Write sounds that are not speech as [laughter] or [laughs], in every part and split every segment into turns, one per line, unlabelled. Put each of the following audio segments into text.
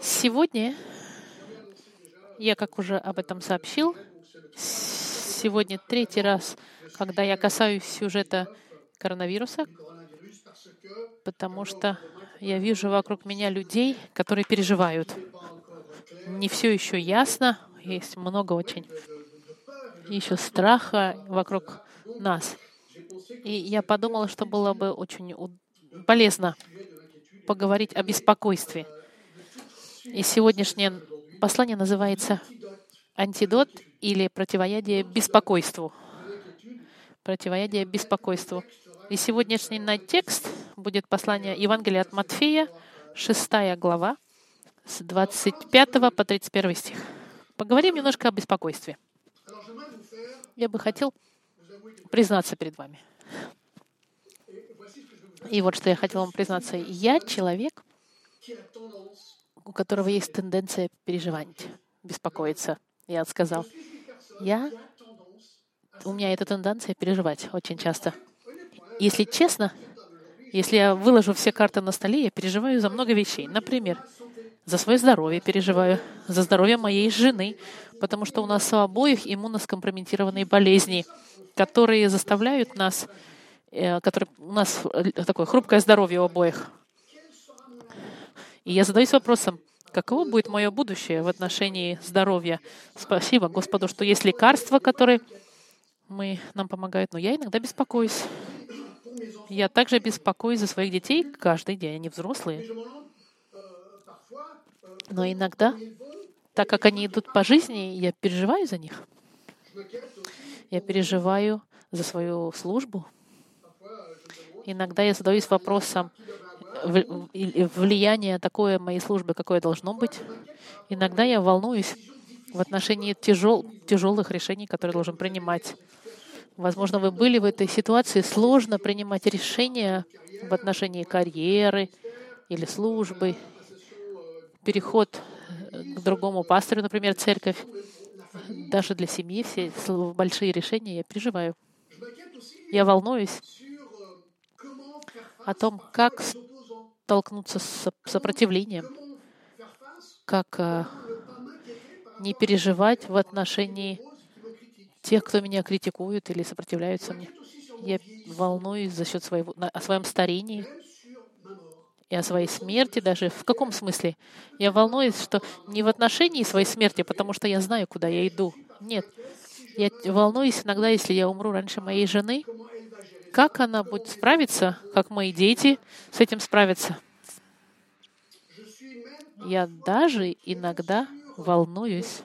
Сегодня, я как уже об этом сообщил, сегодня третий раз, когда я касаюсь сюжета коронавируса, потому что я вижу вокруг меня людей, которые переживают. Не все еще ясно, есть много очень еще страха вокруг нас. И я подумала, что было бы очень полезно поговорить о беспокойстве. И сегодняшнее послание называется «Антидот» или «Противоядие беспокойству». Противоядие беспокойству. И сегодняшний текст будет послание Евангелия от Матфея, 6 глава, с 25 по 31 стих. Поговорим немножко о беспокойстве. Я бы хотел признаться перед вами. И вот что я хотел вам признаться. Я человек, у которого есть тенденция переживать, беспокоиться. Я сказал, я, у меня эта тенденция переживать очень часто. Если честно, если я выложу все карты на столе, я переживаю за много вещей. Например, за свое здоровье переживаю, за здоровье моей жены, потому что у нас у обоих иммуноскомпрометированные болезни, которые заставляют нас, э, которые, у нас э, такое хрупкое здоровье у обоих. И я задаюсь вопросом, каково будет мое будущее в отношении здоровья? Спасибо Господу, что есть лекарства, которые мы, нам помогают, но я иногда беспокоюсь. Я также беспокоюсь за своих детей каждый день, они взрослые. Но иногда, так как они идут по жизни, я переживаю за них. Я переживаю за свою службу. Иногда я задаюсь вопросом, влияние такое моей службы, какое должно быть. Иногда я волнуюсь в отношении тяжел, тяжелых решений, которые должен принимать. Возможно, вы были в этой ситуации, сложно принимать решения в отношении карьеры или службы, переход к другому пастору, например, церковь. Даже для семьи все большие решения я переживаю. Я волнуюсь о том, как столкнуться с сопротивлением, как э, не переживать в отношении тех, кто меня критикует или сопротивляются мне. Я волнуюсь за счет своего, о своем старении и о своей смерти даже. В каком смысле? Я волнуюсь, что не в отношении своей смерти, потому что я знаю, куда я иду. Нет. Я волнуюсь иногда, если я умру раньше моей жены, как она будет справиться, как мои дети с этим справятся. Я даже иногда волнуюсь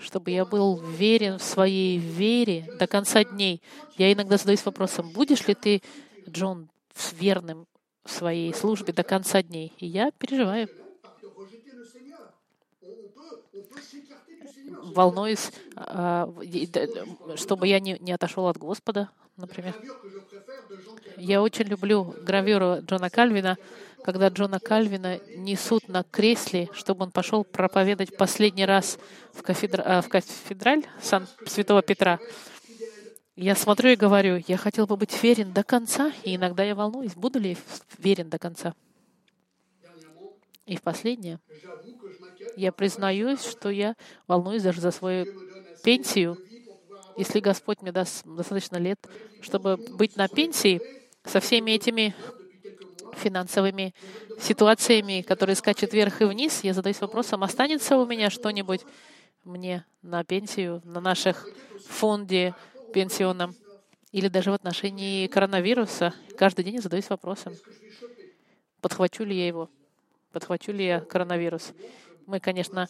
чтобы я был верен в своей вере до конца дней. Я иногда задаюсь вопросом, будешь ли ты, Джон, верным в своей службе до конца дней? И я переживаю. Волнуюсь, а, чтобы я не, не отошел от Господа, например. Я очень люблю гравюру Джона Кальвина, когда Джона Кальвина несут на кресле, чтобы он пошел проповедовать последний раз в, кафедра... В кафедраль Сан... Святого Петра. Я смотрю и говорю, я хотел бы быть верен до конца, и иногда я волнуюсь, буду ли верен до конца. И в последнее, я признаюсь, что я волнуюсь даже за свою пенсию. Если Господь мне даст достаточно лет, чтобы быть на пенсии со всеми этими финансовыми ситуациями, которые скачут вверх и вниз, я задаюсь вопросом, останется у меня что-нибудь мне на пенсию, на наших фонде пенсионном, или даже в отношении коронавируса. Каждый день я задаюсь вопросом, подхвачу ли я его, подхвачу ли я коронавирус. Мы, конечно,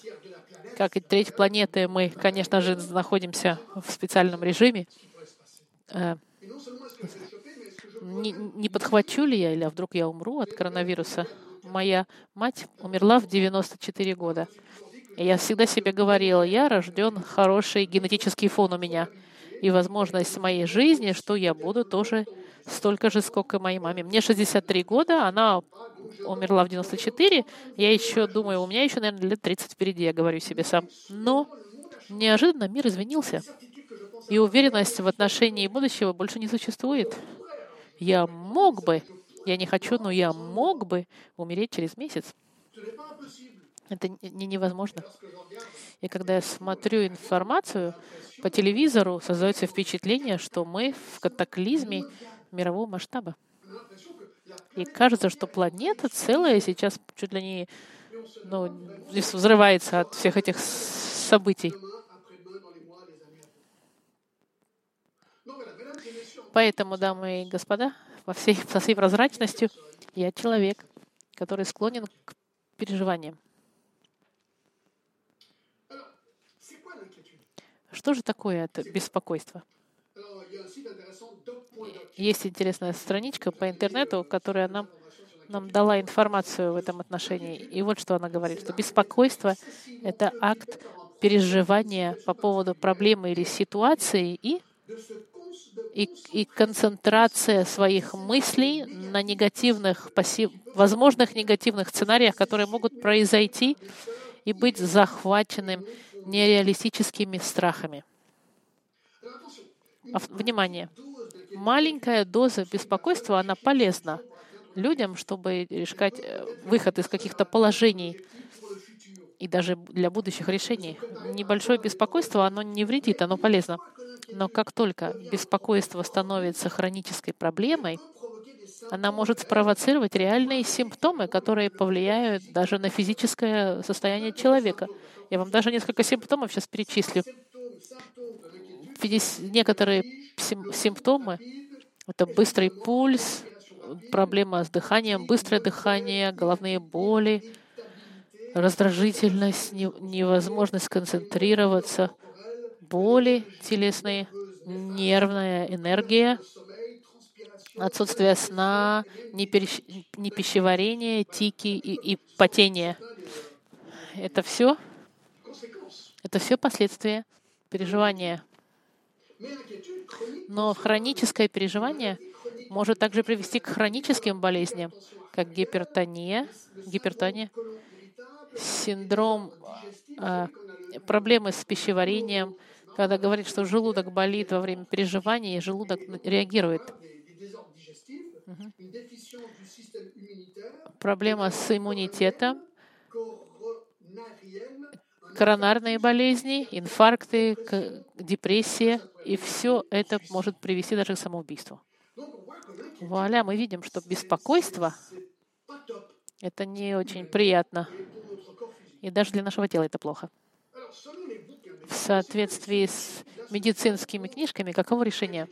как и треть планеты, мы, конечно же, находимся в специальном режиме. Э, не, не подхвачу ли я, или а вдруг я умру от коронавируса. Моя мать умерла в 94 года. И я всегда себе говорила, я рожден, хороший генетический фон у меня. И возможность моей жизни, что я буду тоже столько же, сколько моей маме. Мне 63 года, она умерла в 94. Я еще думаю, у меня еще, наверное, лет 30 впереди, я говорю себе сам. Но неожиданно мир изменился. И уверенность в отношении будущего больше не существует. Я мог бы Я не хочу, но я мог бы умереть через месяц. Это не невозможно. И когда я смотрю информацию по телевизору, создается впечатление, что мы в катаклизме мирового масштаба. И кажется, что планета целая сейчас чуть ли не ну, взрывается от всех этих событий. Поэтому, дамы и господа, во всей, со всей прозрачностью, я человек, который склонен к переживаниям. Что же такое это беспокойство? Есть интересная страничка по интернету, которая нам, нам дала информацию в этом отношении. И вот что она говорит, что беспокойство — это акт переживания по поводу проблемы или ситуации и, и, и концентрация своих мыслей на негативных, возможных негативных сценариях, которые могут произойти и быть захваченным нереалистическими страхами. Внимание! Маленькая доза беспокойства, она полезна людям, чтобы искать э, выход из каких-то положений и даже для будущих решений. Небольшое беспокойство, оно не вредит, оно полезно. Но как только беспокойство становится хронической проблемой, она может спровоцировать реальные симптомы, которые повлияют даже на физическое состояние человека. Я вам даже несколько симптомов сейчас перечислю. Некоторые симптомы — это быстрый пульс, проблема с дыханием, быстрое дыхание, головные боли, раздражительность, невозможность сконцентрироваться, боли телесные, нервная энергия, отсутствие сна, непищеварение, тики и, и потение. Это все это все последствия переживания. Но хроническое переживание может также привести к хроническим болезням, как гипертония, гипертония синдром, э, проблемы с пищеварением, когда говорит, что желудок болит во время переживания, и желудок реагирует. Проблема с иммунитетом, коронарные болезни, инфаркты, депрессия, и все это может привести даже к самоубийству. Вуаля, мы видим, что беспокойство — это не очень приятно. И даже для нашего тела это плохо. В соответствии с медицинскими книжками, каково решение?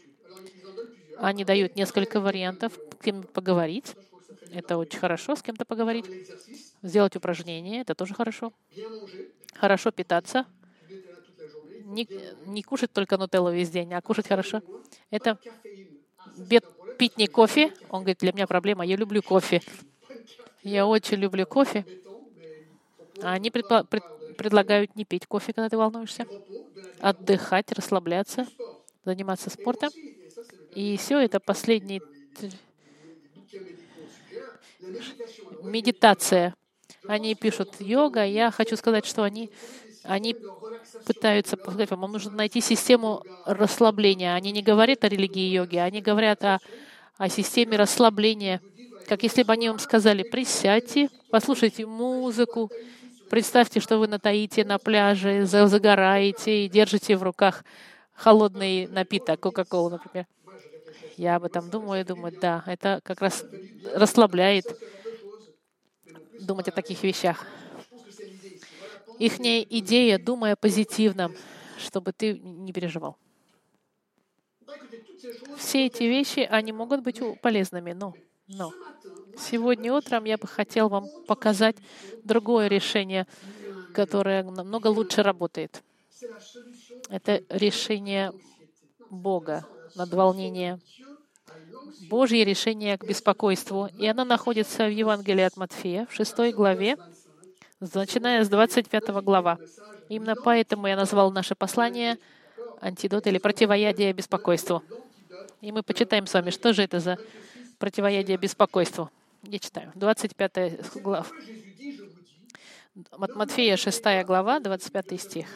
Они дают несколько вариантов, с кем поговорить. Это очень хорошо, с кем-то поговорить. Сделать упражнение, это тоже хорошо хорошо питаться, не, не кушать только нутеллу весь день, а кушать хорошо. Это бед, пить не кофе. Он говорит, для меня проблема, я люблю кофе. Я очень люблю кофе. А они предпо- пред, предлагают не пить кофе, когда ты волнуешься, отдыхать, расслабляться, заниматься спортом. И все это последний медитация. Они пишут йога. Я хочу сказать, что они, они пытаются вам, нужно найти систему расслабления. Они не говорят о религии йоги, они говорят о, о системе расслабления. Как если бы они вам сказали, присядьте, послушайте музыку, представьте, что вы на Таите на пляже, загораете и держите в руках холодный напиток, Кока-Колу, например. Я об этом думаю и думаю, да, это как раз расслабляет думать о таких вещах. Их идея, думая о позитивном, чтобы ты не переживал. Все эти вещи, они могут быть полезными, но, но сегодня утром я бы хотел вам показать другое решение, которое намного лучше работает. Это решение Бога над волнением Божье решение к беспокойству. И оно находится в Евангелии от Матфея, в 6 главе, начиная с 25 глава. Именно поэтому я назвал наше послание антидот или противоядие беспокойству. И мы почитаем с вами, что же это за противоядие беспокойству. Я читаю. 25 глава. Матфея 6 глава, 25 стих.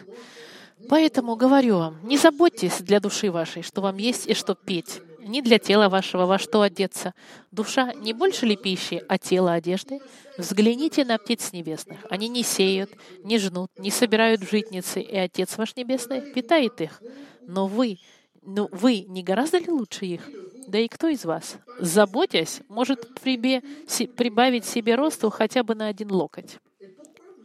«Поэтому говорю вам, не заботьтесь для души вашей, что вам есть и что петь, ни для тела вашего во что одеться. Душа не больше ли пищи, а тело одежды? Взгляните на птиц небесных. Они не сеют, не жнут, не собирают житницы, и Отец ваш Небесный питает их. Но вы, ну вы не гораздо ли лучше их? Да и кто из вас, заботясь, может прибе, си, прибавить себе росту хотя бы на один локоть?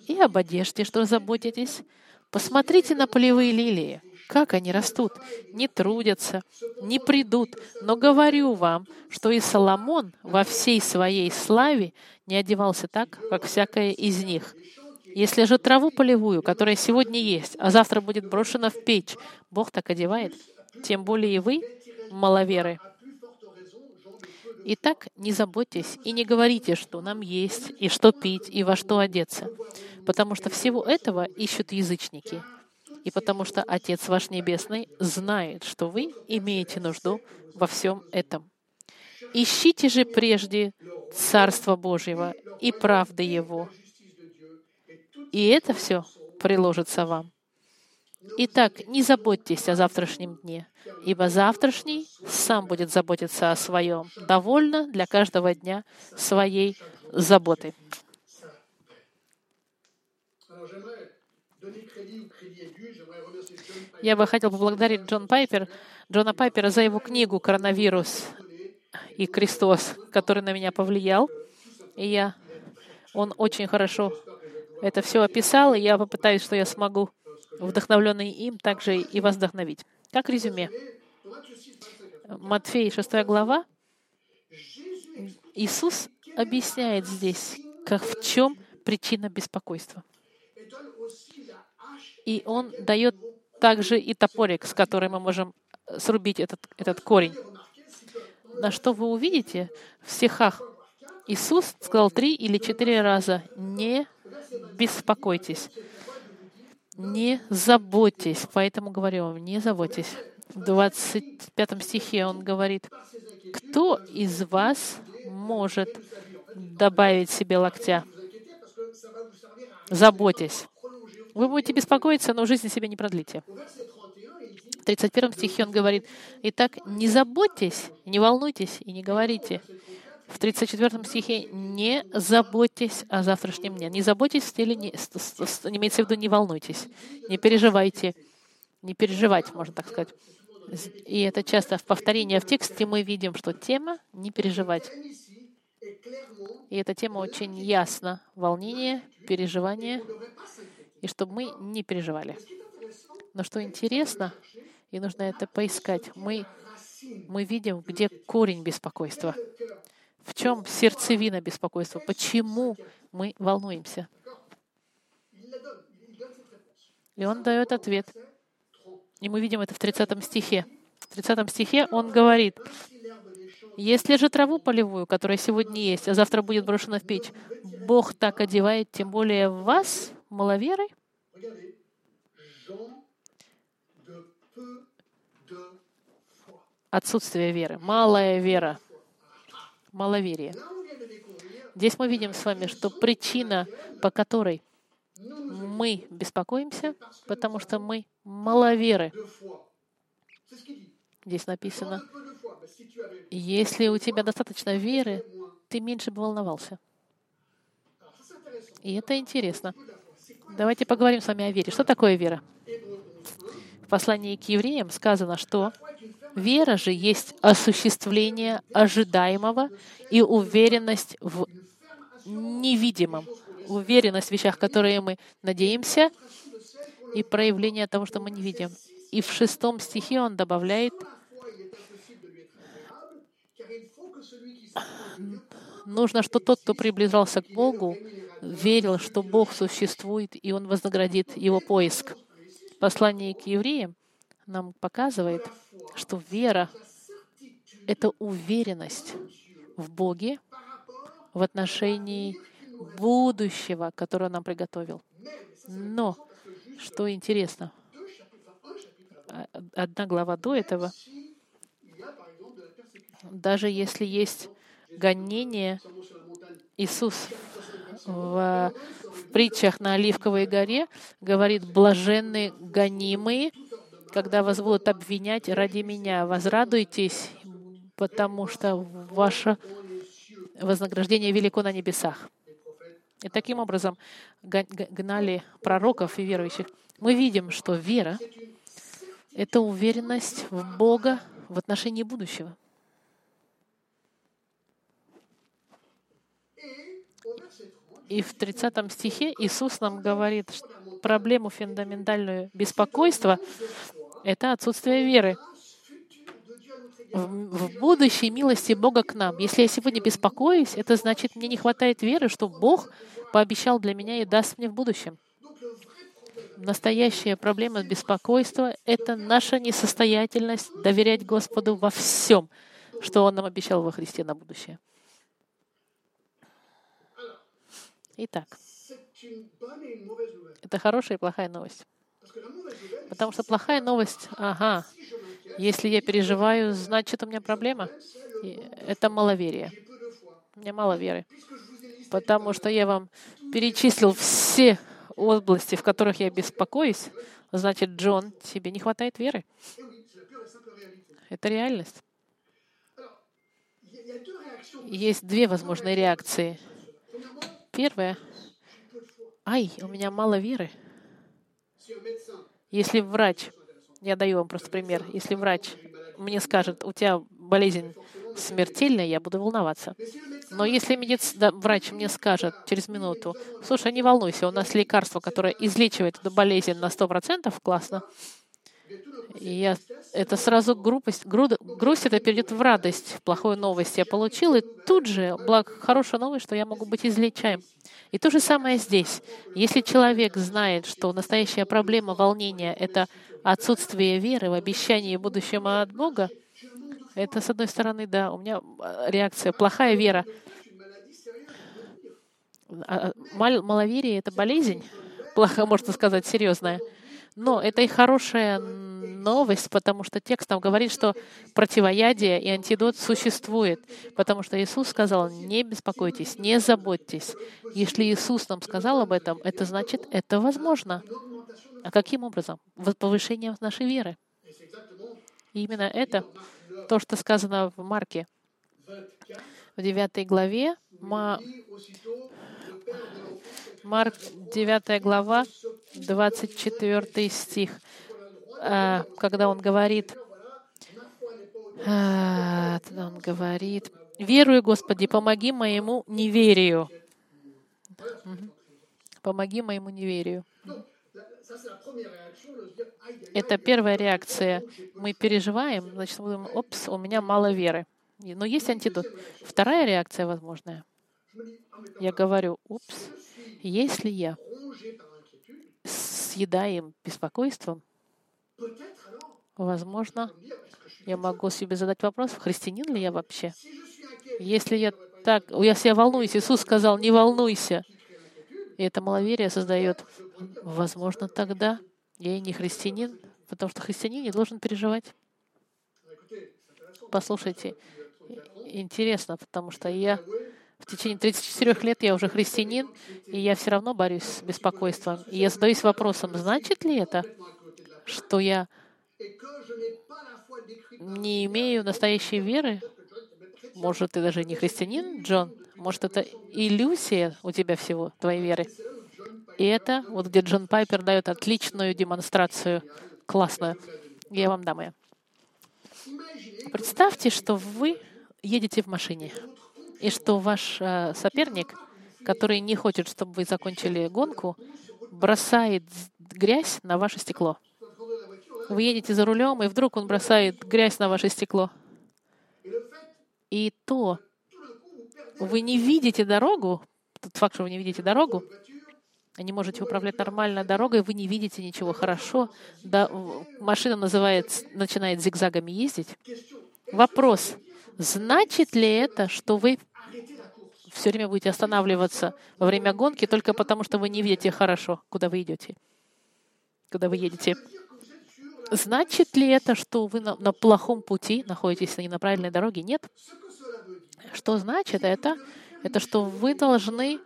И об одежде, что заботитесь? Посмотрите на полевые лилии. Как они растут? Не трудятся, не придут. Но говорю вам, что и Соломон во всей своей славе не одевался так, как всякая из них. Если же траву полевую, которая сегодня есть, а завтра будет брошена в печь, Бог так одевает, тем более и вы, маловеры. Итак, не заботьтесь и не говорите, что нам есть, и что пить, и во что одеться, потому что всего этого ищут язычники — и потому что Отец ваш Небесный знает, что вы имеете нужду во всем этом. Ищите же прежде Царство Божьего и правды Его, и это все приложится вам. Итак, не заботьтесь о завтрашнем дне, ибо завтрашний сам будет заботиться о своем. Довольно для каждого дня своей заботы. Я бы хотел поблагодарить Джон Пайпер, Джона Пайпера за его книгу «Коронавирус и Христос», который на меня повлиял. И я, он очень хорошо это все описал, и я попытаюсь, что я смогу, вдохновленный им, также и вас вдохновить. Как резюме? Матфей, 6 глава. Иисус объясняет здесь, как в чем причина беспокойства. И Он дает также и топорик, с которым мы можем срубить этот, этот корень. На что вы увидите в стихах? Иисус сказал три или четыре раза, не беспокойтесь, не заботьтесь. Поэтому говорю вам, не заботьтесь. В 25 стихе он говорит, кто из вас может добавить себе локтя? Заботьтесь. Вы будете беспокоиться, но жизнь себе не продлите. В 31 стихе он говорит, «Итак, не заботьтесь, не волнуйтесь и не говорите». В 34 стихе «Не заботьтесь о завтрашнем дне». Не заботьтесь в стиле, не, имеется в виду «не волнуйтесь», «не переживайте», «не переживать», можно так сказать. И это часто в повторении в тексте мы видим, что тема «не переживать». И эта тема очень ясна. Волнение, переживание, и чтобы мы не переживали. Но что интересно, и нужно это поискать, мы, мы видим, где корень беспокойства, в чем сердцевина беспокойства, почему мы волнуемся. И он дает ответ. И мы видим это в 30 стихе. В 30 стихе он говорит, если же траву полевую, которая сегодня есть, а завтра будет брошена в печь, Бог так одевает, тем более вас, маловеры? Отсутствие веры, малая вера, маловерие. Здесь мы видим с вами, что причина, по которой мы беспокоимся, потому что мы маловеры. Здесь написано, если у тебя достаточно веры, ты меньше бы волновался. И это интересно. Давайте поговорим с вами о вере. Что такое вера? В послании к евреям сказано, что вера же есть осуществление ожидаемого и уверенность в невидимом. Уверенность в вещах, которые мы надеемся, и проявление того, что мы не видим. И в шестом стихе он добавляет, нужно, что тот, кто приближался к Богу, верил, что Бог существует, и Он вознаградит его поиск. Послание к евреям нам показывает, что вера — это уверенность в Боге в отношении будущего, которое Он нам приготовил. Но, что интересно, одна глава до этого, даже если есть гонение, Иисус в, в притчах на Оливковой горе говорит, блаженны гонимые, когда вас будут обвинять ради меня. Возрадуйтесь, потому что ваше вознаграждение велико на небесах. И таким образом гнали пророков и верующих. Мы видим, что вера — это уверенность в Бога в отношении будущего. И в 30 стихе Иисус нам говорит, что проблему фундаментальную беспокойства — это отсутствие веры в будущей милости Бога к нам. Если я сегодня беспокоюсь, это значит, мне не хватает веры, что Бог пообещал для меня и даст мне в будущем. Настоящая проблема беспокойства — это наша несостоятельность доверять Господу во всем, что Он нам обещал во Христе на будущее. Итак, это хорошая и плохая новость. Потому что плохая новость, ага, если я переживаю, значит, у меня проблема. И это маловерие. У меня мало веры. Потому что я вам перечислил все области, в которых я беспокоюсь, значит, Джон, тебе не хватает веры. Это реальность. Есть две возможные реакции. Первое. Ай, у меня мало веры. Если врач, я даю вам просто пример, если врач мне скажет, у тебя болезнь смертельная, я буду волноваться. Но если медиц... да, врач мне скажет через минуту, слушай, не волнуйся, у нас лекарство, которое излечивает эту болезнь на 100%, классно, я, это сразу грубость, гру, грусть это перейдет в радость. Плохую новость я получил, и тут же благ, хорошая новость, что я могу быть излечаем. И то же самое здесь. Если человек знает, что настоящая проблема волнения — это отсутствие веры в обещание будущего от Бога, это, с одной стороны, да, у меня а, реакция плохая вера. А, маловерие — это болезнь, плохо, можно сказать, серьезная. Но это и хорошая новость, потому что текст нам говорит, что противоядие и антидот существует. Потому что Иисус сказал, не беспокойтесь, не заботьтесь. Если Иисус нам сказал об этом, это значит, это возможно. А каким образом? Повышение нашей веры. И именно это то, что сказано в Марке. В 9 главе Марк 9 глава, 24 стих, а, когда он говорит, а, он говорит, «Верую, Господи, помоги моему неверию». Помоги моему неверию. Это первая реакция. Мы переживаем, значит, мы думаем, опс, у меня мало веры. Но есть антидот. Вторая реакция возможная. Я говорю, упс, если я съедаем беспокойством, возможно, я могу себе задать вопрос, христианин ли я вообще? Если я так, если я волнуюсь, Иисус сказал, не волнуйся, и это маловерие создает, возможно, тогда я и не христианин, потому что христианин не должен переживать. Послушайте, интересно, потому что я в течение 34 лет я уже христианин, и я все равно борюсь с беспокойством. И я задаюсь вопросом, значит ли это, что я не имею настоящей веры? Может, ты даже не христианин, Джон? Может, это иллюзия у тебя всего, твоей веры? И это, вот где Джон Пайпер дает отличную демонстрацию, классную. Я вам дам ее. Представьте, что вы едете в машине и что ваш э, соперник, который не хочет, чтобы вы закончили гонку, бросает грязь на ваше стекло. Вы едете за рулем, и вдруг он бросает грязь на ваше стекло. И то вы не видите дорогу, тот факт, что вы не видите дорогу, не можете управлять нормально дорогой, вы не видите ничего хорошо, да, машина называет, начинает зигзагами ездить. Вопрос, Значит ли это, что вы все время будете останавливаться во время гонки только потому, что вы не видите хорошо, куда вы идете, куда вы едете? Значит ли это, что вы на, на плохом пути находитесь, на неправильной дороге? Нет. Что значит это? Это что вы должны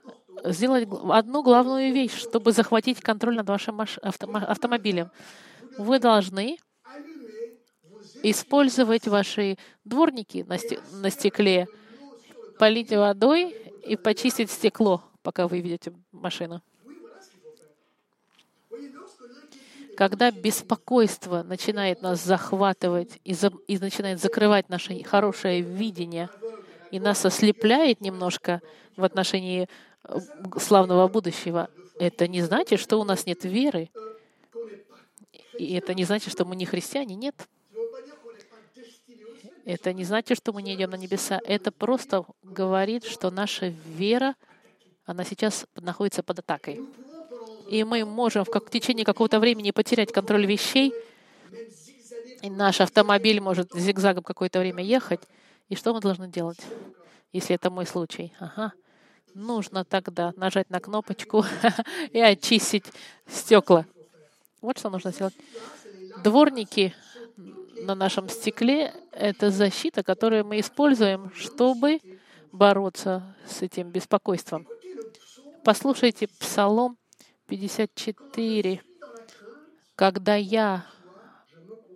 сделать одну главную вещь, чтобы захватить контроль над вашим автомобилем. Вы должны использовать ваши дворники на, сте- на стекле, полить водой и почистить стекло, пока вы ведете машину. Когда беспокойство начинает нас захватывать и, за, и начинает закрывать наше хорошее видение, и нас ослепляет немножко в отношении э, славного будущего, это не значит, что у нас нет веры. И это не значит, что мы не христиане. Нет. Это не значит, что мы не идем на небеса. Это просто говорит, что наша вера, она сейчас находится под атакой. И мы можем в, как, в течение какого-то времени потерять контроль вещей, и наш автомобиль может зигзагом какое-то время ехать. И что мы должны делать, если это мой случай? Ага. Нужно тогда нажать на кнопочку [laughs] и очистить стекла. Вот что нужно сделать. Дворники на нашем стекле — это защита, которую мы используем, чтобы бороться с этим беспокойством. Послушайте Псалом 54. Когда я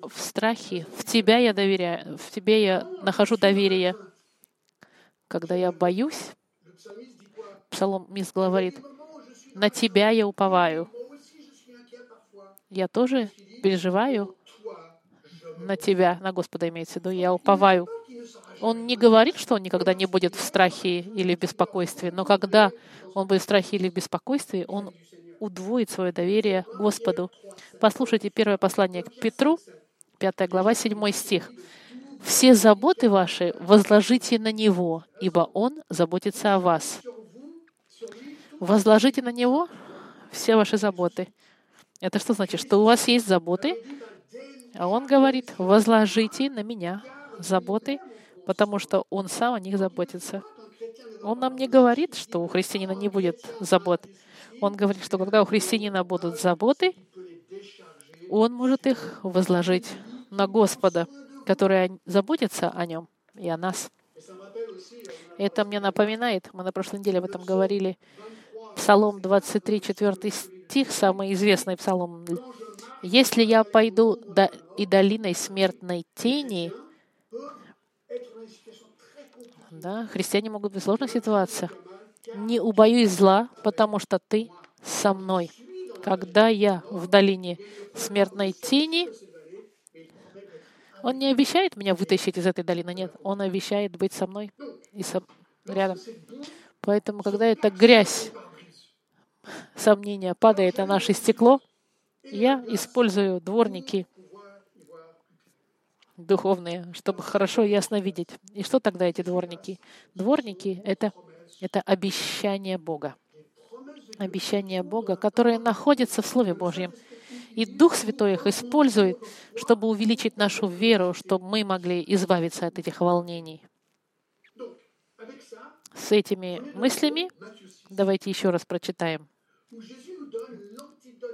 в страхе, в Тебя я доверяю, в Тебе я нахожу доверие. Когда я боюсь, псалмист говорит, на Тебя я уповаю. Я тоже переживаю на Тебя, на Господа имеется в виду, я уповаю. Он не говорит, что он никогда не будет в страхе или в беспокойстве, но когда он будет в страхе или в беспокойстве, он удвоит свое доверие Господу. Послушайте первое послание к Петру, 5 глава, 7 стих. «Все заботы ваши возложите на Него, ибо Он заботится о вас». Возложите на Него все ваши заботы. Это что значит? Что у вас есть заботы, а Он говорит, возложите на меня заботы, потому что Он сам о них заботится. Он нам не говорит, что у христианина не будет забот. Он говорит, что когда у христианина будут заботы, он может их возложить на Господа, который заботится о нем и о нас. Это мне напоминает, мы на прошлой неделе об этом говорили, Псалом 23, 4 стих, самый известный псалом. «Если я пойду до, и долиной смертной тени, да, христиане могут быть в сложных ситуациях. Не убоюсь зла, потому что ты со мной. Когда я в долине смертной тени, он не обещает меня вытащить из этой долины, нет. Он обещает быть со мной и со... рядом. Поэтому, когда эта грязь сомнения падает на наше стекло, я использую дворники духовные, чтобы хорошо ясно видеть. И что тогда эти дворники? Дворники — это, это обещание Бога. Обещание Бога, которое находится в Слове Божьем. И Дух Святой их использует, чтобы увеличить нашу веру, чтобы мы могли избавиться от этих волнений. С этими мыслями давайте еще раз прочитаем,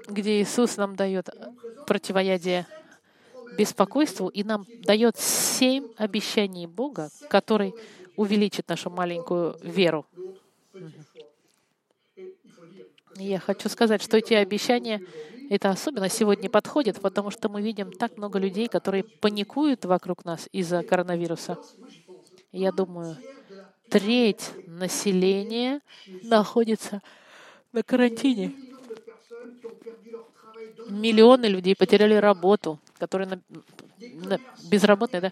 где Иисус нам дает противоядие беспокойству и нам дает семь обещаний Бога, который увеличит нашу маленькую веру. Я хочу сказать, что эти обещания, это особенно сегодня подходит, потому что мы видим так много людей, которые паникуют вокруг нас из-за коронавируса. Я думаю, треть населения находится на карантине. Миллионы людей потеряли работу, которые на, на, безработные, да?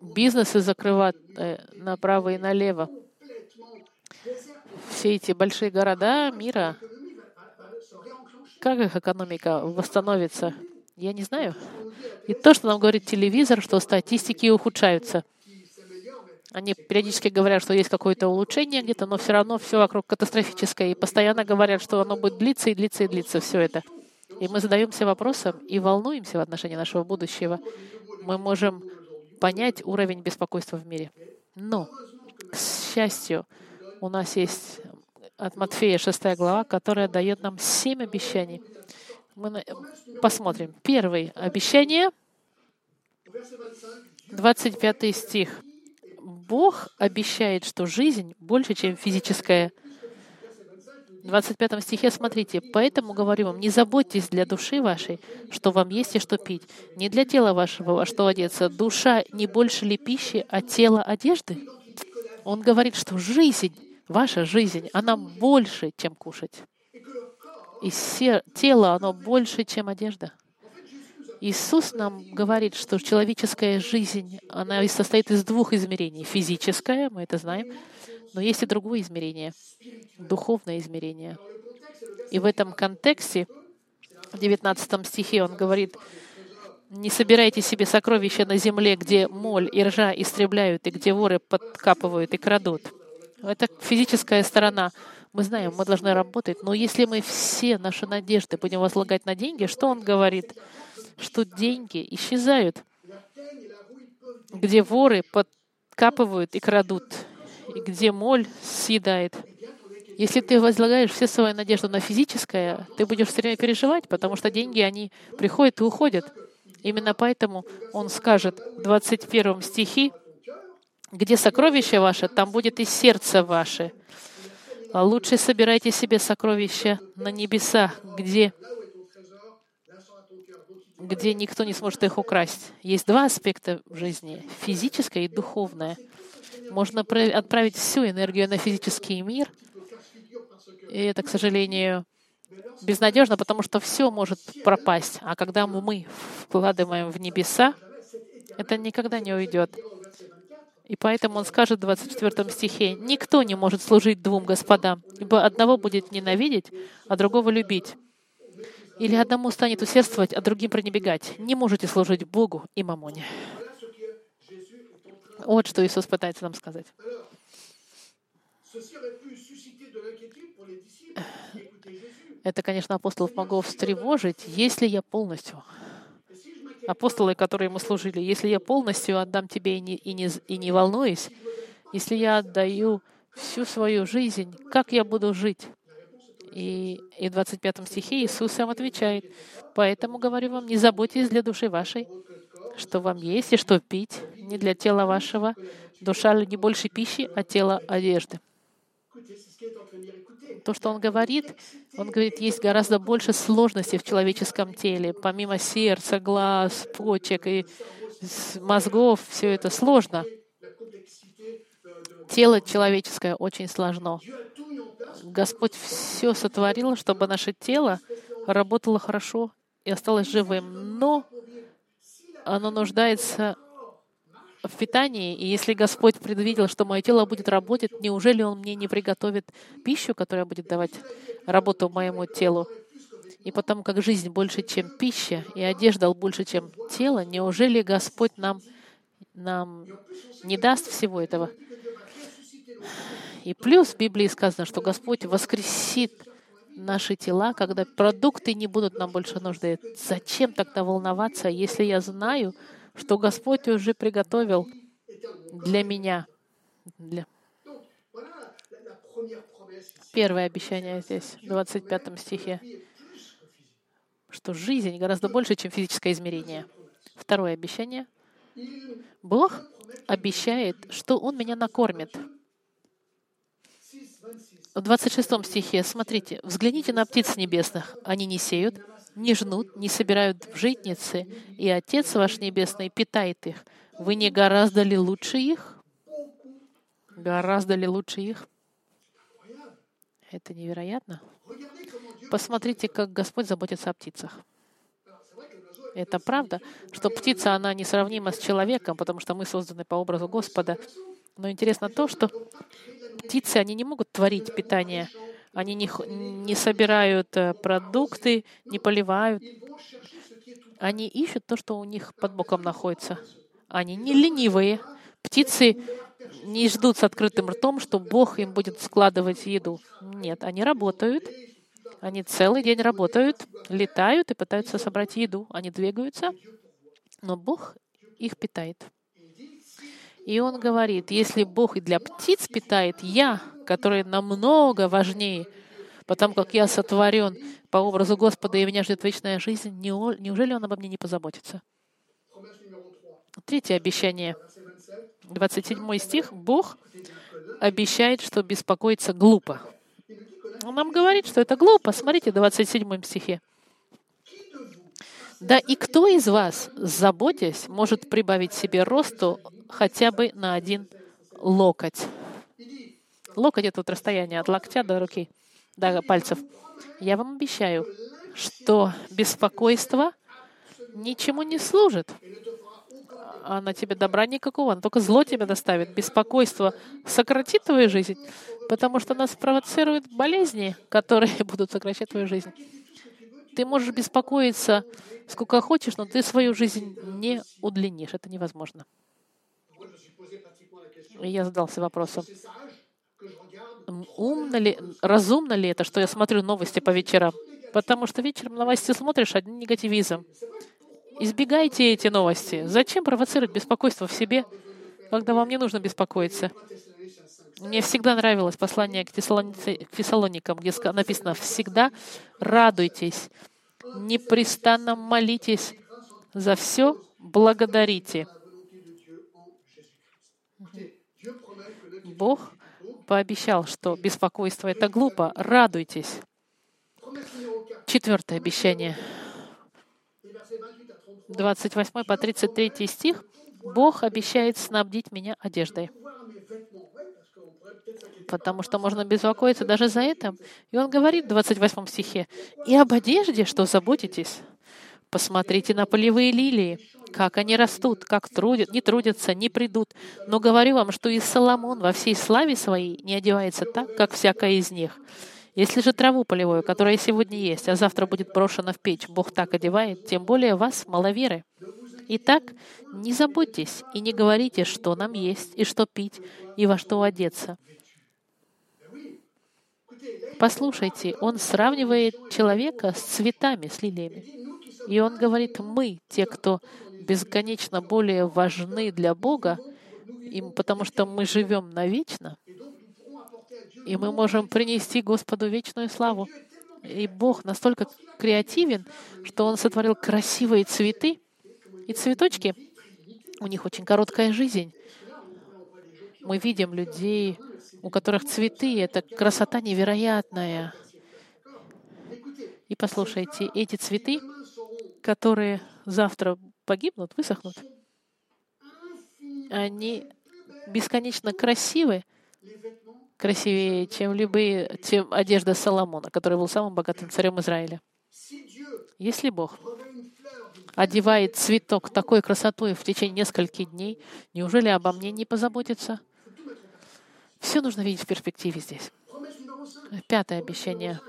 Бизнесы закрывают э, направо и налево. Все эти большие города мира, как их экономика восстановится, я не знаю. И то, что нам говорит телевизор, что статистики ухудшаются. Они периодически говорят, что есть какое-то улучшение где-то, но все равно все вокруг катастрофическое. И постоянно говорят, что оно будет длиться и длиться и длиться, все это. И мы задаемся вопросом и волнуемся в отношении нашего будущего. Мы можем понять уровень беспокойства в мире. Но, к счастью, у нас есть от Матфея 6 глава, которая дает нам семь обещаний. Мы посмотрим. Первое обещание, 25 стих. Бог обещает, что жизнь больше, чем физическая. В 25 стихе смотрите, «Поэтому говорю вам, не заботьтесь для души вашей, что вам есть и что пить, не для тела вашего, во что одеться. Душа не больше ли пищи, а тело одежды?» Он говорит, что жизнь, ваша жизнь, она больше, чем кушать. И тело, оно больше, чем одежда. Иисус нам говорит, что человеческая жизнь, она состоит из двух измерений. Физическое, мы это знаем, но есть и другое измерение, духовное измерение. И в этом контексте, в 19 стихе он говорит, «Не собирайте себе сокровища на земле, где моль и ржа истребляют, и где воры подкапывают и крадут». Это физическая сторона. Мы знаем, мы должны работать, но если мы все наши надежды будем возлагать на деньги, что он говорит? Что деньги исчезают, где воры подкапывают и крадут, и где моль съедает. Если ты возлагаешь все свои надежды на физическое, ты будешь все время переживать, потому что деньги, они приходят и уходят. Именно поэтому он скажет в 21 стихе, где сокровище ваше, там будет и сердце ваше. Лучше собирайте себе сокровища на небесах, где, где никто не сможет их украсть. Есть два аспекта жизни — физическое и духовное. Можно отправить всю энергию на физический мир, и это, к сожалению, безнадежно, потому что все может пропасть. А когда мы вкладываем в небеса, это никогда не уйдет. И поэтому он скажет в 24 стихе, «Никто не может служить двум господам, ибо одного будет ненавидеть, а другого любить. Или одному станет усердствовать, а другим пренебегать. Не можете служить Богу и мамоне». Вот что Иисус пытается нам сказать. Это, конечно, апостолов могло встревожить, если я полностью апостолы, которые ему служили, если я полностью отдам тебе и не, и не, и не волнуюсь, если я отдаю всю свою жизнь, как я буду жить? И, и в 25 стихе Иисус сам отвечает, «Поэтому говорю вам, не заботьтесь для души вашей, что вам есть и что пить, не для тела вашего, душа не больше пищи, а тело одежды». То, что он говорит, он говорит, есть гораздо больше сложностей в человеческом теле. Помимо сердца, глаз, почек и мозгов, все это сложно. Тело человеческое очень сложно. Господь все сотворил, чтобы наше тело работало хорошо и осталось живым. Но оно нуждается в питании, и если Господь предвидел, что мое тело будет работать, неужели Он мне не приготовит пищу, которая будет давать работу моему телу? И потому как жизнь больше, чем пища, и одежда больше, чем тело, неужели Господь нам, нам не даст всего этого? И плюс в Библии сказано, что Господь воскресит наши тела, когда продукты не будут нам больше нужны. Зачем тогда волноваться, если я знаю, что Господь уже приготовил для меня. Для... Первое обещание здесь, в 25 стихе, что жизнь гораздо больше, чем физическое измерение. Второе обещание. Бог обещает, что Он меня накормит. В 26 стихе, смотрите, «Взгляните на птиц небесных. Они не сеют, не жнут, не собирают в житницы, и Отец ваш Небесный питает их. Вы не гораздо ли лучше их? Гораздо ли лучше их? Это невероятно. Посмотрите, как Господь заботится о птицах. Это правда, что птица, она несравнима с человеком, потому что мы созданы по образу Господа. Но интересно то, что птицы, они не могут творить питание. Они не, не собирают э, продукты, не поливают. Они ищут то, что у них под боком находится. Они не ленивые. Птицы не ждут с открытым ртом, что Бог им будет складывать еду. Нет, они работают. Они целый день работают, летают и пытаются собрать еду. Они двигаются, но Бог их питает. И он говорит, если Бог и для птиц питает, я, который намного важнее, потому как я сотворен по образу Господа, и меня ждет вечная жизнь, неужели Он обо мне не позаботится? Третье обещание. 27 стих. Бог обещает, что беспокоиться глупо. Он нам говорит, что это глупо. Смотрите, в 27 стихе. Да и кто из вас, заботясь, может прибавить себе росту хотя бы на один локоть? Локоть — это вот расстояние от локтя до руки, до пальцев. Я вам обещаю, что беспокойство ничему не служит. Она тебе добра никакого, она только зло тебе доставит. Беспокойство сократит твою жизнь, потому что нас провоцируют болезни, которые [laughs] будут сокращать твою жизнь. Ты можешь беспокоиться сколько хочешь, но ты свою жизнь не удлинишь. Это невозможно. И я задался вопросом, умно ли, разумно ли это, что я смотрю новости по вечерам? Потому что вечером новости смотришь, один негативизм. Избегайте эти новости. Зачем провоцировать беспокойство в себе, когда вам не нужно беспокоиться? Мне всегда нравилось послание к, к Фессалоникам, где написано «Всегда радуйтесь, непрестанно молитесь, за все благодарите». Бог пообещал, что беспокойство — это глупо. Радуйтесь. Четвертое обещание. 28 по 33 стих. Бог обещает снабдить меня одеждой. Потому что можно беспокоиться даже за это. И он говорит в 28 стихе, «И об одежде, что заботитесь, посмотрите на полевые лилии, как они растут, как трудят, не трудятся, не придут. Но говорю вам, что и Соломон во всей славе своей не одевается так, как всякая из них. Если же траву полевую, которая сегодня есть, а завтра будет брошена в печь, Бог так одевает, тем более вас, маловеры. Итак, не заботьтесь и не говорите, что нам есть, и что пить, и во что одеться. Послушайте, он сравнивает человека с цветами, с лилиями. И он говорит, мы, те, кто бесконечно более важны для Бога, им, потому что мы живем навечно, и мы можем принести Господу вечную славу. И Бог настолько креативен, что Он сотворил красивые цветы, и цветочки, у них очень короткая жизнь. Мы видим людей, у которых цветы — это красота невероятная. И послушайте, эти цветы, которые завтра погибнут, высохнут, они бесконечно красивы, красивее, чем любые, чем одежда Соломона, который был самым богатым царем Израиля. Если Бог одевает цветок такой красотой в течение нескольких дней, неужели обо мне не позаботится? Все нужно видеть в перспективе здесь. Пятое обещание.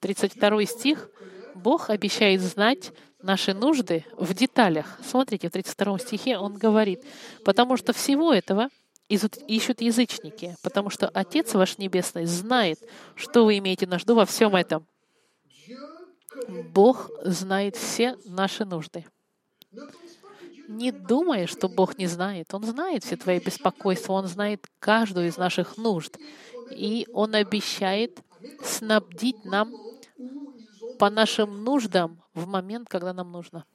32 стих. Бог обещает знать наши нужды в деталях. Смотрите, в 32 стихе он говорит, «Потому что всего этого ищут язычники, потому что Отец ваш Небесный знает, что вы имеете нужду во всем этом. Бог знает все наши нужды. Не думай, что Бог не знает. Он знает все твои беспокойства, Он знает каждую из наших нужд. И Он обещает снабдить нам по нашим нуждам в момент, когда нам нужно.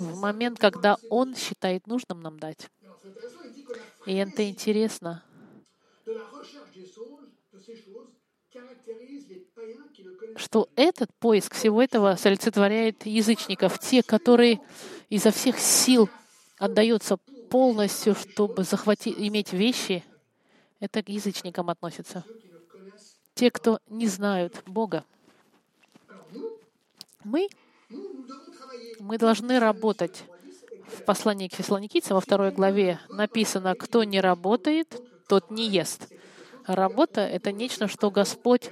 В момент, когда Он считает нужным нам дать. И это интересно. Что этот поиск всего этого олицетворяет язычников, те, которые изо всех сил отдаются полностью, чтобы захватить, иметь вещи, это к язычникам относится. Те, кто не знают Бога. Мы, мы должны работать. В послании к фессалоникийцам во второй главе написано, кто не работает, тот не ест. Работа — это нечто, что Господь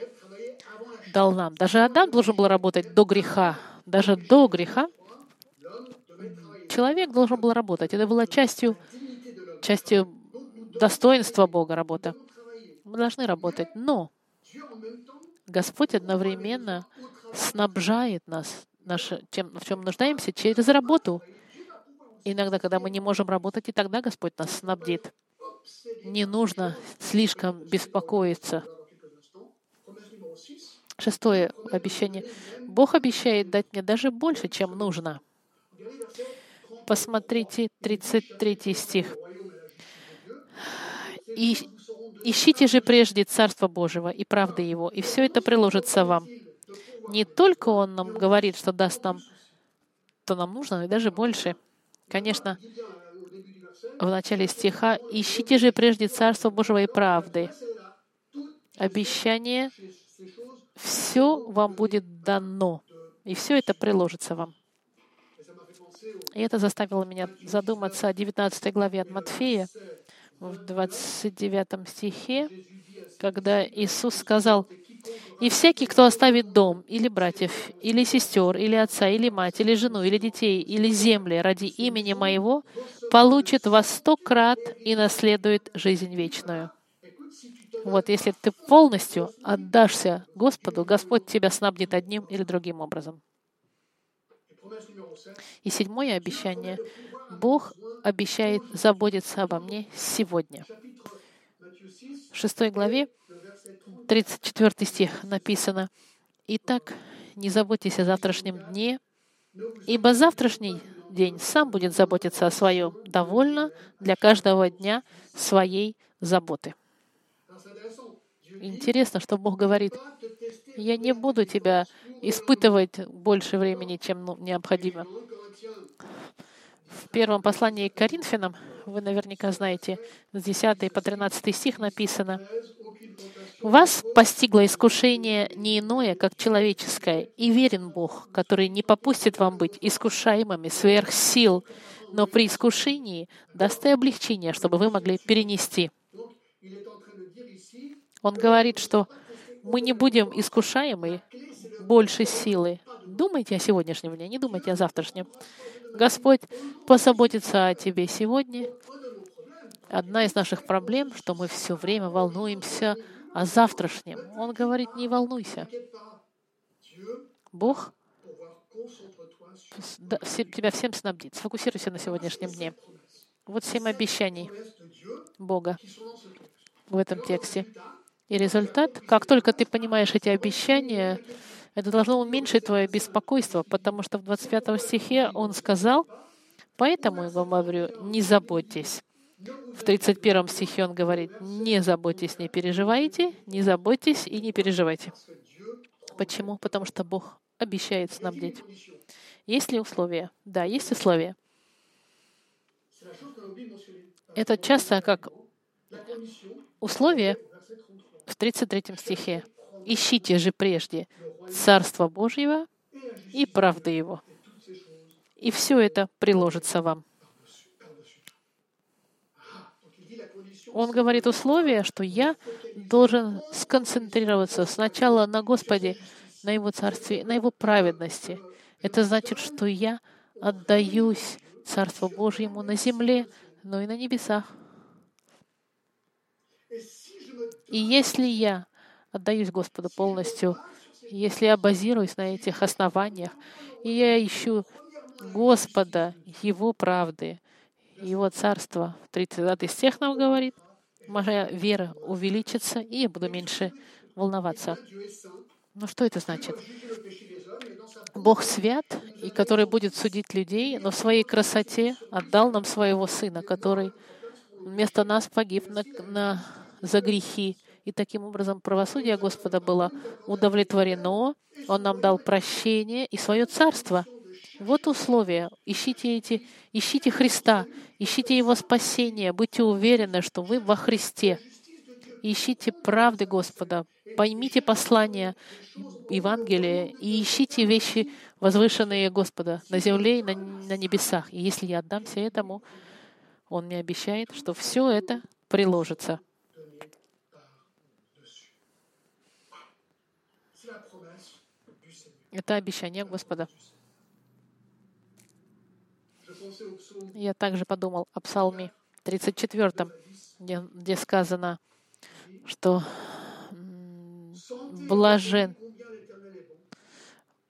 дал нам. Даже Адам должен был работать до греха. Даже до греха человек должен был работать. Это было частью, частью достоинства Бога работа. Мы должны работать. Но Господь одновременно снабжает нас наше, тем, в чем нуждаемся, через работу. Иногда, когда мы не можем работать, и тогда Господь нас снабдит. Не нужно слишком беспокоиться. Шестое обещание. Бог обещает дать мне даже больше, чем нужно. Посмотрите 33 стих. И Ищите же прежде Царство Божьего и правды Его, и все это приложится вам. Не только Он нам говорит, что даст нам, то нам нужно, но и даже больше. Конечно, в начале стиха «Ищите же прежде Царство Божьего и правды». Обещание «все вам будет дано», и все это приложится вам. И это заставило меня задуматься о 19 главе от Матфея, в 29 стихе, когда Иисус сказал, «И всякий, кто оставит дом, или братьев, или сестер, или отца, или мать, или жену, или детей, или земли ради имени Моего, получит во сто крат и наследует жизнь вечную». Вот если ты полностью отдашься Господу, Господь тебя снабдит одним или другим образом. И седьмое обещание. Бог обещает заботиться обо мне сегодня. В шестой главе, 34 стих написано, «Итак, не заботьтесь о завтрашнем дне, ибо завтрашний день сам будет заботиться о своем. Довольно для каждого дня своей заботы». Интересно, что Бог говорит, «Я не буду тебя испытывать больше времени, чем ну, необходимо». В первом послании к Коринфянам, вы наверняка знаете, с 10 по 13 стих написано, «Вас постигло искушение не иное, как человеческое, и верен Бог, который не попустит вам быть искушаемыми сверх сил, но при искушении даст и облегчение, чтобы вы могли перенести». Он говорит, что мы не будем искушаемы больше силы. Думайте о сегодняшнем дне, не думайте о завтрашнем. Господь позаботится о тебе сегодня. Одна из наших проблем, что мы все время волнуемся о завтрашнем. Он говорит, не волнуйся. Бог тебя всем снабдит. Сфокусируйся на сегодняшнем дне. Вот семь обещаний Бога в этом тексте. И результат, как только ты понимаешь эти обещания, это должно уменьшить твое беспокойство, потому что в 25 стихе он сказал, «Поэтому я вам говорю, не заботьтесь». В 31 стихе он говорит, «Не заботьтесь, не переживайте, не заботьтесь и не переживайте». Почему? Потому что Бог обещает снабдить. Есть ли условия? Да, есть условия. Это часто как условие в 33 стихе. «Ищите же прежде Царство Божьего и правды Его, и все это приложится вам». Он говорит условие, что я должен сконцентрироваться сначала на Господе, на Его Царстве, на Его праведности. Это значит, что я отдаюсь Царству Божьему на земле, но и на небесах. И если я отдаюсь Господу полностью, если я базируюсь на этих основаниях, и я ищу Господа, Его правды, Его Царства, 39 стих нам говорит, моя вера увеличится, и я буду меньше волноваться. Ну что это значит? Бог свят, и который будет судить людей, но в своей красоте отдал нам своего Сына, который вместо нас погиб на, на за грехи. И таким образом правосудие Господа было удовлетворено, Он нам дал прощение и свое царство. Вот условия. Ищите, эти, ищите Христа, ищите Его спасение, будьте уверены, что вы во Христе. Ищите правды Господа, поймите послание Евангелия и ищите вещи, возвышенные Господа на земле и на, на небесах. И если я отдамся этому, Он мне обещает, что все это приложится. Это обещание Господа. Я также подумал о Псалме 34, где, где сказано, что блажен,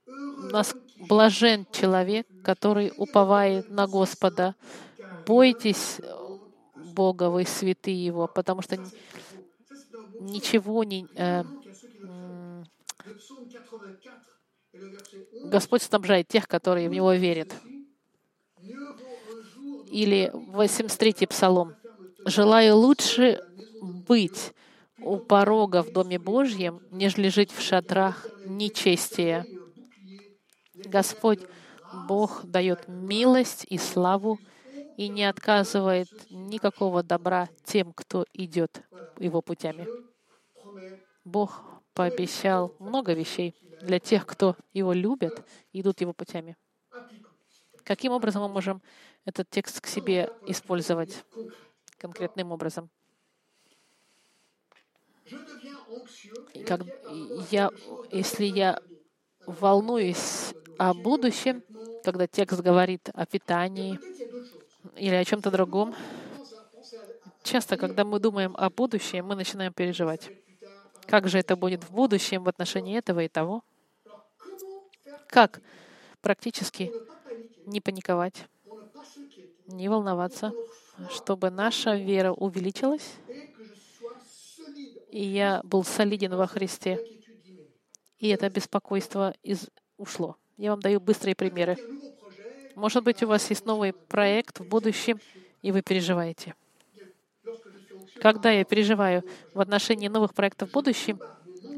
нас, блажен человек, который уповает на Господа. Бойтесь Бога, вы святые Его, потому что ничего не... Э, Господь снабжает тех, которые в Него верят. Или 83-й псалом. «Желаю лучше быть у порога в Доме Божьем, нежели жить в шатрах нечестия. Господь Бог дает милость и славу и не отказывает никакого добра тем, кто идет его путями. Бог пообещал много вещей для тех, кто его любят и идут его путями. Каким образом мы можем этот текст к себе использовать конкретным образом? Как я, если я волнуюсь о будущем, когда текст говорит о питании или о чем-то другом, часто, когда мы думаем о будущем, мы начинаем переживать. Как же это будет в будущем в отношении этого и того? Как практически не паниковать, не волноваться, чтобы наша вера увеличилась, и я был солиден во Христе, и это беспокойство из... ушло. Я вам даю быстрые примеры. Может быть, у вас есть новый проект в будущем, и вы переживаете. Когда я переживаю в отношении новых проектов в будущем,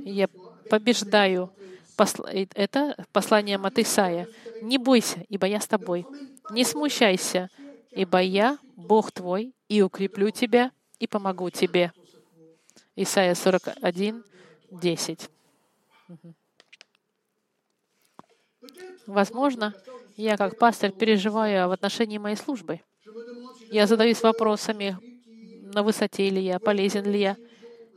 я побеждаю посл... это послание от Исаия. «Не бойся, ибо я с тобой. Не смущайся, ибо я, Бог твой, и укреплю тебя, и помогу тебе». Исайя 41, 10. Возможно, я как пастор переживаю в отношении моей службы. Я задаюсь вопросами, на высоте ли я, полезен ли я,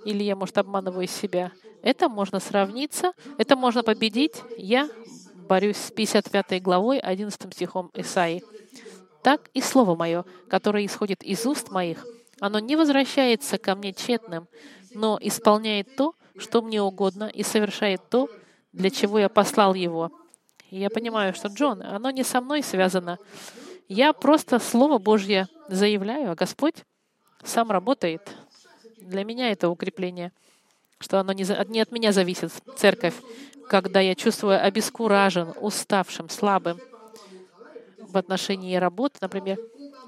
или я, может, обманываю себя. Это можно сравниться, это можно победить. Я борюсь с 55 главой, 11 стихом Исаи. Так и Слово Мое, которое исходит из уст моих, оно не возвращается ко мне тщетным, но исполняет то, что мне угодно, и совершает то, для чего я послал его. И я понимаю, что, Джон, оно не со мной связано. Я просто Слово Божье заявляю, а Господь сам работает. Для меня это укрепление, что оно не, не от меня зависит, церковь, когда я чувствую обескуражен, уставшим, слабым в отношении работы, например,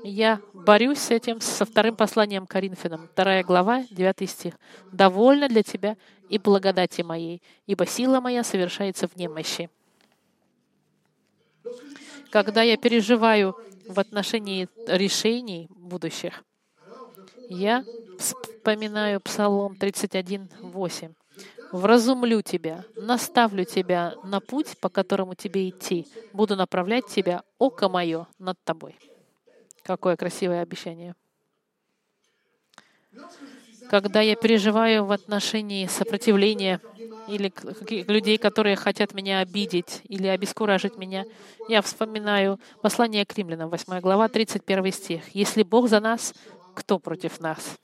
я борюсь с этим со вторым посланием Коринфянам, вторая глава, 9 стих. «Довольно для тебя и благодати моей, ибо сила моя совершается в немощи». Когда я переживаю в отношении решений будущих, я вспоминаю Псалом 31, 8 вразумлю тебя, наставлю тебя на путь, по которому тебе идти, буду направлять тебя, око мое, над тобой. Какое красивое обещание. Когда я переживаю в отношении сопротивления или людей, которые хотят меня обидеть или обескуражить меня, я вспоминаю послание к римлянам, 8 глава, 31 стих. «Если Бог за нас, кто против нас?»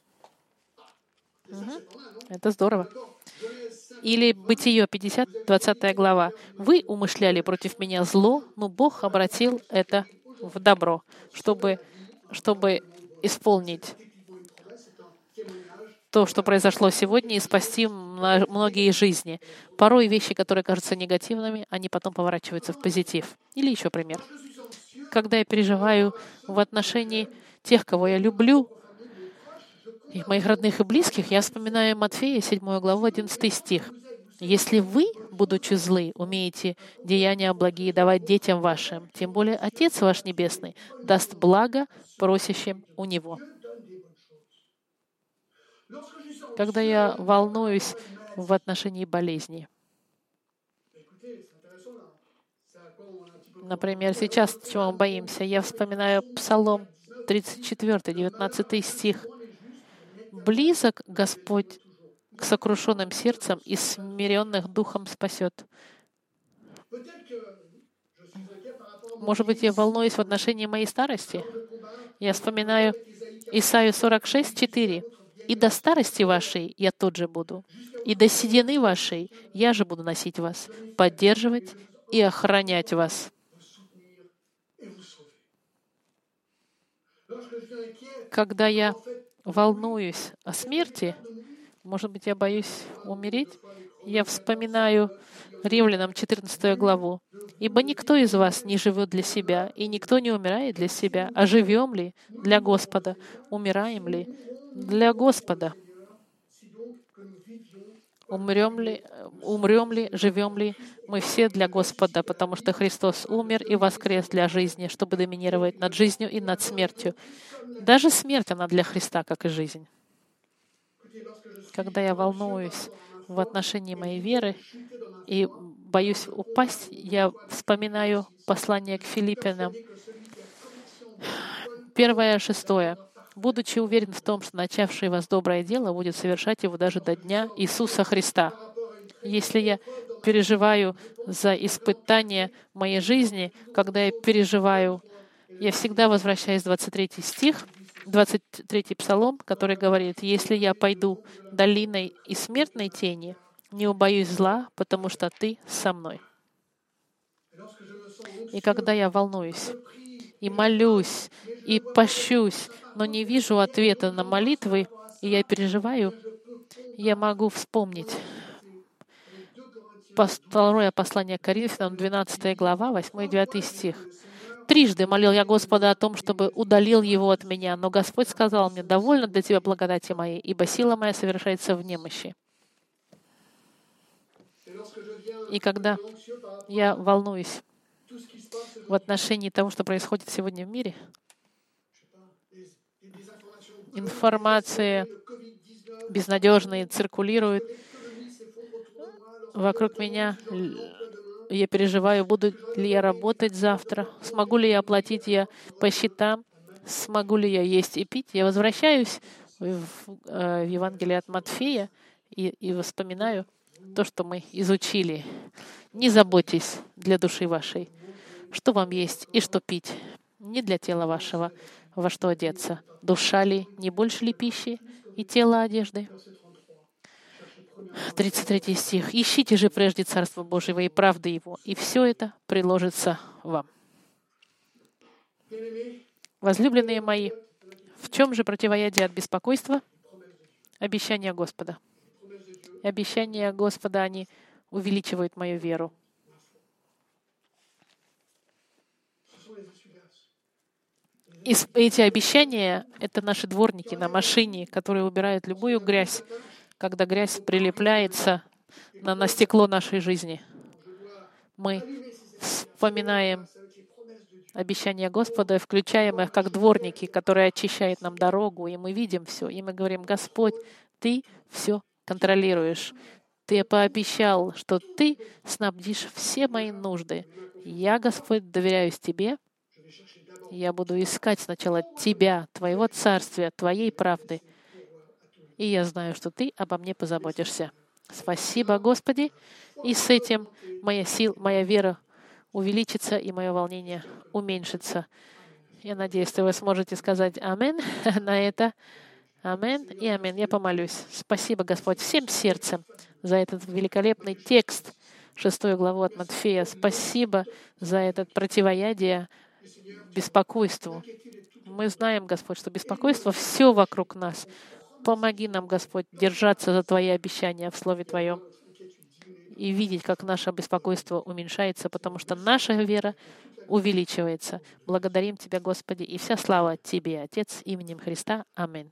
Угу. Это здорово. Или Бытие 50, 20 глава. «Вы умышляли против меня зло, но Бог обратил это в добро, чтобы, чтобы исполнить то, что произошло сегодня, и спасти многие жизни. Порой вещи, которые кажутся негативными, они потом поворачиваются в позитив. Или еще пример. Когда я переживаю в отношении тех, кого я люблю, и моих родных и близких, я вспоминаю Матфея, 7 главу, 11 стих. «Если вы, будучи злы, умеете деяния благие давать детям вашим, тем более Отец ваш Небесный даст благо просящим у Него». Когда я волнуюсь в отношении болезни, Например, сейчас, чего мы боимся, я вспоминаю Псалом 34, 19 стих. Близок Господь к сокрушенным сердцам и смиренных духом спасет. Может быть, я волнуюсь в отношении моей старости? Я вспоминаю Исаию 46, 4. «И до старости вашей я тот же буду, и до седины вашей я же буду носить вас, поддерживать и охранять вас». Когда я волнуюсь о смерти, может быть, я боюсь умереть, я вспоминаю Римлянам 14 главу. «Ибо никто из вас не живет для себя, и никто не умирает для себя, а живем ли для Господа, умираем ли для Господа». Умрем ли, умрем ли, живем ли, мы все для Господа, потому что Христос умер и воскрес для жизни, чтобы доминировать над жизнью и над смертью. Даже смерть, она для Христа, как и жизнь. Когда я волнуюсь в отношении моей веры и боюсь упасть, я вспоминаю послание к Филиппинам. Первое, шестое будучи уверен в том, что начавший вас доброе дело будет совершать его даже до дня Иисуса Христа. Если я переживаю за испытание моей жизни, когда я переживаю, я всегда возвращаюсь в 23 стих, 23 псалом, который говорит, «Если я пойду долиной и смертной тени, не убоюсь зла, потому что ты со мной». И когда я волнуюсь, и молюсь, и пощусь, но не вижу ответа на молитвы, и я переживаю, я могу вспомнить второе послание Коринфянам, 12 глава, 8 и 9 стих. Трижды молил я Господа о том, чтобы удалил его от меня, но Господь сказал мне, довольно для тебя благодати моей, ибо сила моя совершается в немощи. И когда я волнуюсь в отношении того, что происходит сегодня в мире, информация безнадежная циркулирует вокруг меня. Я переживаю, буду ли я работать завтра, смогу ли я оплатить я по счетам, смогу ли я есть и пить. Я возвращаюсь в, э, в Евангелие от Матфея и, и вспоминаю то, что мы изучили. Не заботьтесь для души вашей, что вам есть и что пить, не для тела вашего, во что одеться. Душа ли, не больше ли пищи и тело одежды? 33 стих. «Ищите же прежде Царство Божьего и правды Его, и все это приложится вам». Возлюбленные мои, в чем же противоядие от беспокойства? Обещания Господа. Обещания Господа, они увеличивают мою веру. И эти обещания — это наши дворники на машине, которые убирают любую грязь, когда грязь прилепляется на, на стекло нашей жизни. Мы вспоминаем обещания Господа включаем их как дворники, которые очищают нам дорогу, и мы видим все, и мы говорим, Господь, Ты все контролируешь. Ты пообещал, что Ты снабдишь все мои нужды. Я, Господь, доверяюсь Тебе, я буду искать сначала Тебя, Твоего Царствия, Твоей правды. И я знаю, что Ты обо мне позаботишься. Спасибо, Господи. И с этим моя сила, моя вера увеличится, и мое волнение уменьшится. Я надеюсь, что вы сможете сказать «Амин» [laughs] на это. Амин и амин. Я помолюсь. Спасибо, Господь, всем сердцем за этот великолепный текст, шестую главу от Матфея. Спасибо за этот противоядие беспокойству. Мы знаем, Господь, что беспокойство все вокруг нас. Помоги нам, Господь, держаться за Твои обещания в Слове Твоем и видеть, как наше беспокойство уменьшается, потому что наша вера увеличивается. Благодарим Тебя, Господи, и вся слава Тебе, Отец, именем Христа. Аминь.